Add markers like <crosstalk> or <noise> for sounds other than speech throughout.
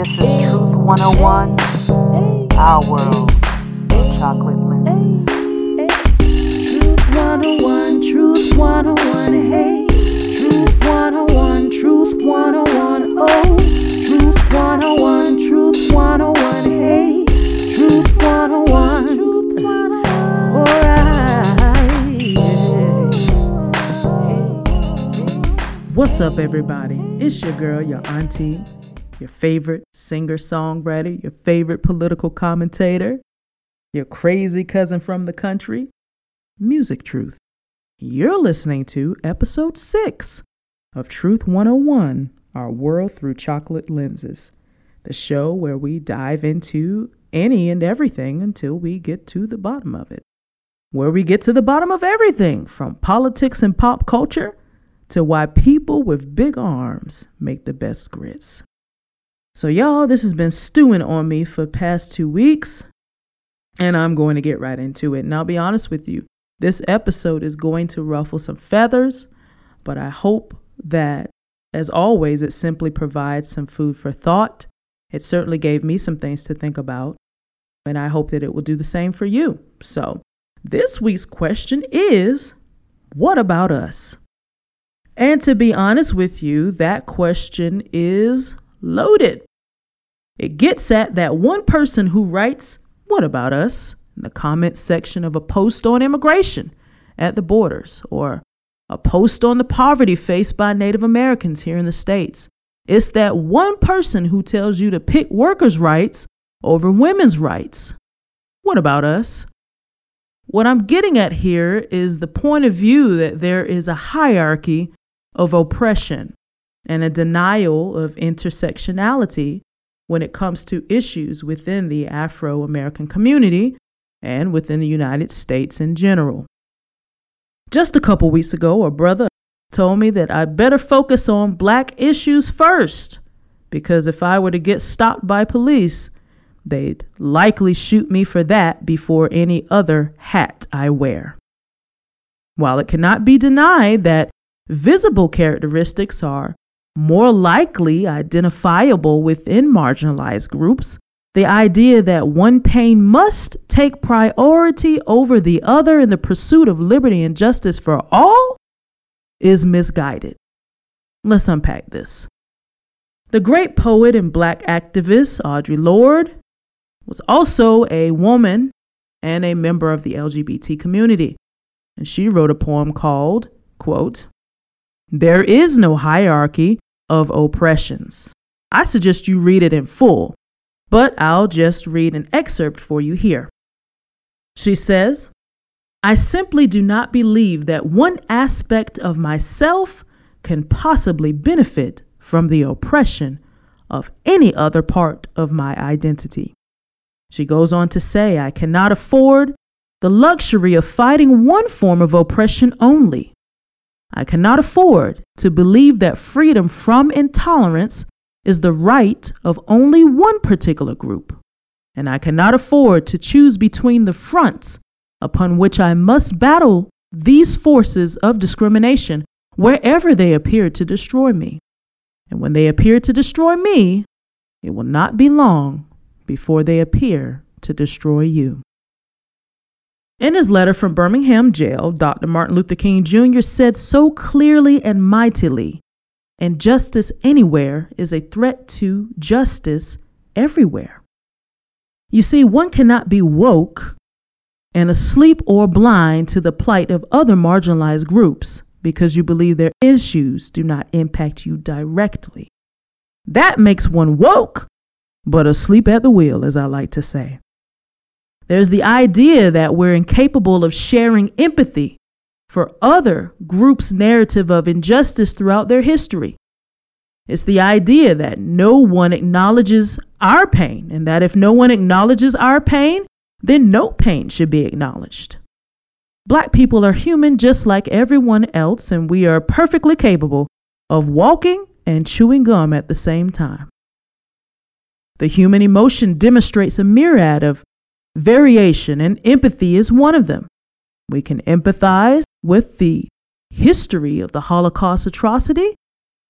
This is Truth 101, our world, chocolate lenses. Truth 101, Truth 101, hey. Truth 101, Truth 101, oh. Truth 101, Truth 101, hey. Truth 101, Truth 101, alright. What's up, everybody? It's your girl, your auntie, your favorite singer songwriter, your favorite political commentator, your crazy cousin from the country, Musiq Truth. You're listening to episode 6 of Truth 101 Our World Through Chocolate Lenses, the show where we dive into any and everything until we get to the bottom of it. Where we get to the bottom of everything from politics and pop culture to why people with big arms make the best grits. So, y'all, this has been stewing on me for past two weeks, and I'm going to get right into it. And I'll be honest with you, this episode is going to ruffle some feathers, but I hope that, as always, it simply provides some food for thought. It certainly gave me some things to think about, and I hope that it will do the same for you. So, this week's question is What about us? And to be honest with you, that question is loaded. It gets at that one person who writes, What about us? in the comments section of a post on immigration at the borders or a post on the poverty faced by Native Americans here in the States. It's that one person who tells you to pick workers' rights over women's rights. What about us? What I'm getting at here is the point of view that there is a hierarchy of oppression and a denial of intersectionality when it comes to issues within the Afro American community and within the United States in general. Just a couple weeks ago, a brother told me that I'd better focus on black issues first, because if I were to get stopped by police, they'd likely shoot me for that before any other hat I wear. While it cannot be denied that visible characteristics are more likely identifiable within marginalized groups, the idea that one pain must take priority over the other in the pursuit of liberty and justice for all is misguided. Let's unpack this. The great poet and black activist Audre Lorde was also a woman and a member of the LGBT community. And she wrote a poem called, quote, There is no hierarchy of oppressions. I suggest you read it in full but I'll just read an excerpt for you here. She says, I simply do not believe that one aspect of myself can possibly benefit from the oppression of any other part of my identity. She goes on to say, I cannot afford the luxury of fighting one form of oppression only. I cannot afford to believe that freedom from intolerance is the right of only one particular group, and I cannot afford to choose between the fronts upon which I must battle these forces of discrimination wherever they appear to destroy me. And when they appear to destroy me, it will not be long before they appear to destroy you. In his letter from Birmingham jail, Dr. Martin Luther King Jr. said so clearly and mightily and justice anywhere is a threat to justice everywhere. You see, one cannot be woke and asleep or blind to the plight of other marginalized groups because you believe their issues do not impact you directly. That makes one woke, but asleep at the wheel, as I like to say. There's the idea that we're incapable of sharing empathy for other groups' narrative of injustice throughout their history. It's the idea that no one acknowledges our pain, and that if no one acknowledges our pain, then no pain should be acknowledged. Black people are human just like everyone else, and we are perfectly capable of walking and chewing gum at the same time. The human emotion demonstrates a myriad of variation, and empathy is one of them. We can empathize with the history of the Holocaust atrocity,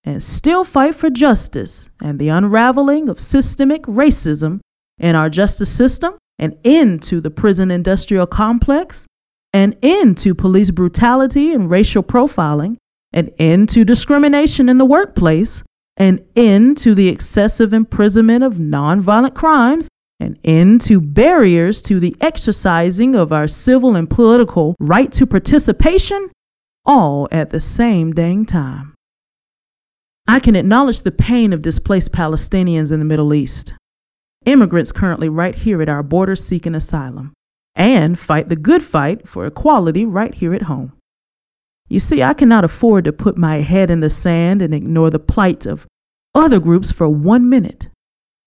and still fight for justice and the unraveling of systemic racism in our justice system, an end to the prison industrial complex, an end to police brutality and racial profiling, an end to discrimination in the workplace, an end to the excessive imprisonment of nonviolent crimes, an end to barriers to the exercising of our civil and political right to participation, all at the same dang time. I can acknowledge the pain of displaced Palestinians in the Middle East, immigrants currently right here at our border seeking asylum, and fight the good fight for equality right here at home. You see, I cannot afford to put my head in the sand and ignore the plight of other groups for one minute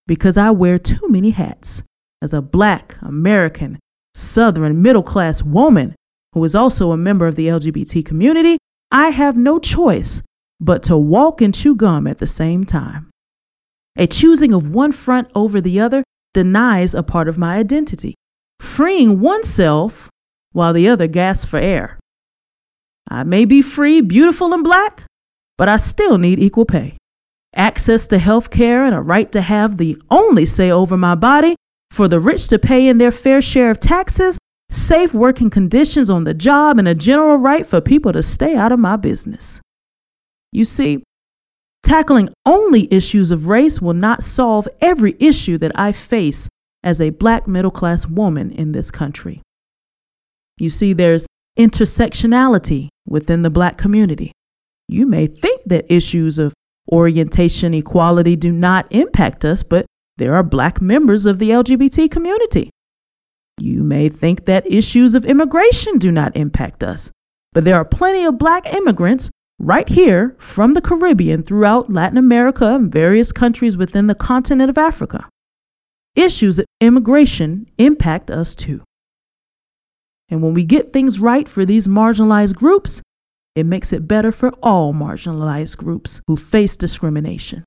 because I wear too many hats as a black, American, Southern, middle class woman who is also a member of the LGBT community. I have no choice but to walk and chew gum at the same time. A choosing of one front over the other denies a part of my identity, freeing oneself while the other gasps for air. I may be free, beautiful, and black, but I still need equal pay, access to health care, and a right to have the only say over my body, for the rich to pay in their fair share of taxes, safe working conditions on the job, and a general right for people to stay out of my business. You see, tackling only issues of race will not solve every issue that I face as a black middle class woman in this country. You see, there's intersectionality within the black community. You may think that issues of orientation equality do not impact us, but there are black members of the LGBT community. You may think that issues of immigration do not impact us, but there are plenty of black immigrants right here from the Caribbean throughout Latin America and various countries within the continent of Africa. Issues of immigration impact us too. And when we get things right for these marginalized groups, it makes it better for all marginalized groups who face discrimination.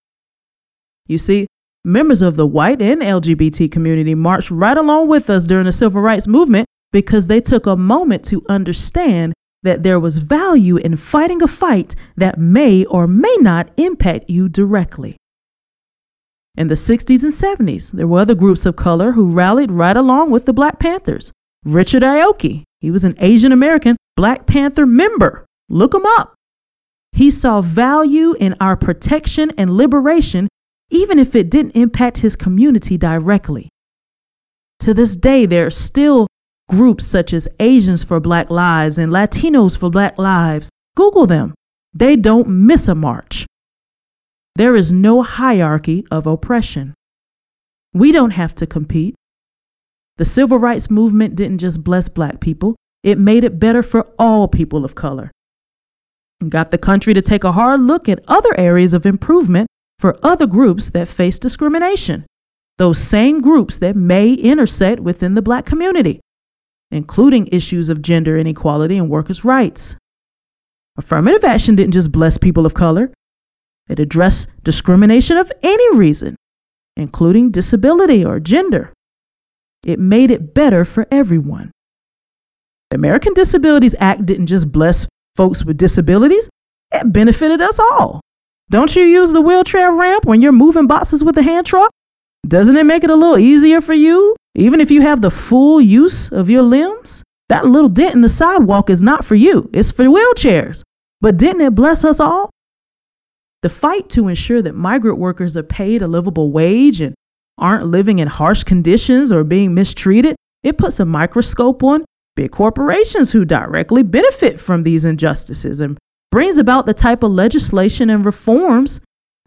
You see, members of the white and LGBT community marched right along with us during the civil rights movement because they took a moment to understand that there was value in fighting a fight that may or may not impact you directly. In the 60s and 70s, there were other groups of color who rallied right along with the Black Panthers. Richard Aoki, he was an Asian American Black Panther member. Look him up. He saw value in our protection and liberation, even if it didn't impact his community directly. To this day, there are still groups such as Asians for Black Lives and Latinos for Black Lives. Google them. They don't miss a march. There is no hierarchy of oppression. We don't have to compete. The civil rights movement didn't just bless black people, it made it better for all people of color. Got the country to take a hard look at other areas of improvement for other groups that face discrimination, those same groups that may intersect within the black community, including issues of gender inequality and workers' rights. Affirmative action didn't just bless people of color, it addressed discrimination of any reason, including disability or gender. It made it better for everyone. The American Disabilities Act didn't just bless folks with disabilities, it benefited us all. Don't you use the wheelchair ramp when you're moving boxes with a hand truck? Doesn't it make it a little easier for you, even if you have the full use of your limbs? That little dent in the sidewalk is not for you, it's for wheelchairs. But didn't it bless us all? The fight to ensure that migrant workers are paid a livable wage and aren't living in harsh conditions or being mistreated, it puts a microscope on big corporations who directly benefit from these injustices and brings about the type of legislation and reforms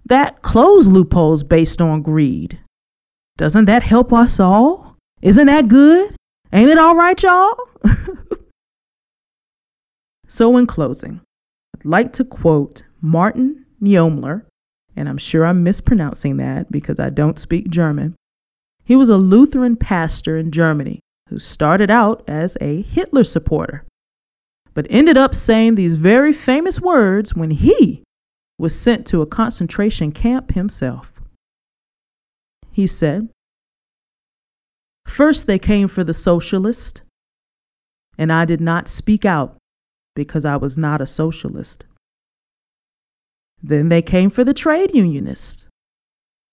that close loopholes based on greed. Doesn't that help us all? Isn't that good? Ain't it all right, y'all? <laughs> so, in closing, I'd like to quote Martin Niemöller and I'm sure I'm mispronouncing that because I don't speak German. He was a Lutheran pastor in Germany who started out as a Hitler supporter, but ended up saying these very famous words when he was sent to a concentration camp himself. He said, First they came for the socialist, and I did not speak out because I was not a socialist. Then they came for the trade unionists.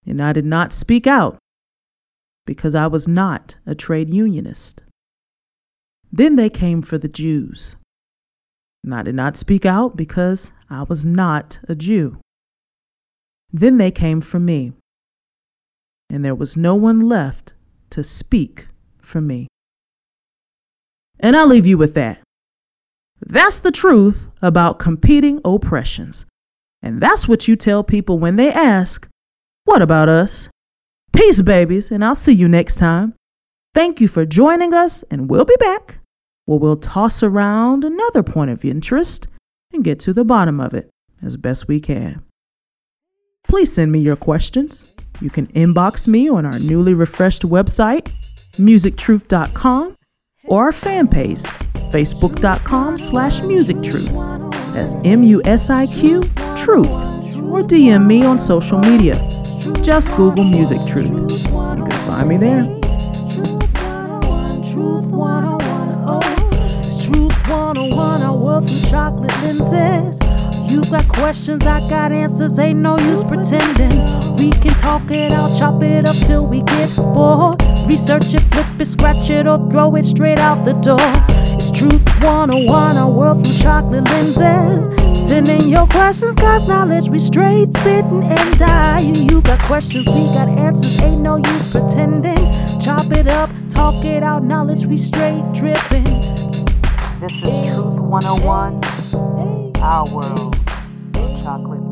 And I did not speak out because I was not a trade unionist. Then they came for the Jews. And I did not speak out because I was not a Jew. Then they came for me. And there was no one left to speak for me. And I'll leave you with that. That's the truth about competing oppressions. And that's what you tell people when they ask, What about us? Peace, babies, and I'll see you next time. Thank you for joining us, and we'll be back where we'll toss around another point of interest and get to the bottom of it as best we can. Please send me your questions. You can inbox me on our newly refreshed website, musiqtruth.com, or our fan page, facebook.com slash musiqtruth. That's M-U-S-I-Q, truth. Or DM me on social media. Just Google Musiq Truth. You can find me there. Truth 101, Truth 101, I work from chocolate lenses. You got questions, I got answers, ain't no use pretending. We can talk it out, chop it up till we get bored. Research it, flip it, scratch it, or throw it straight out the door. It's Truth 101, a world from chocolate lenses. Send in your questions, cause knowledge we straight spitting and die. You got questions, we got answers, ain't no use pretending. Chop it up, talk it out, knowledge we straight dripping. This is Truth 101, our world, chocolate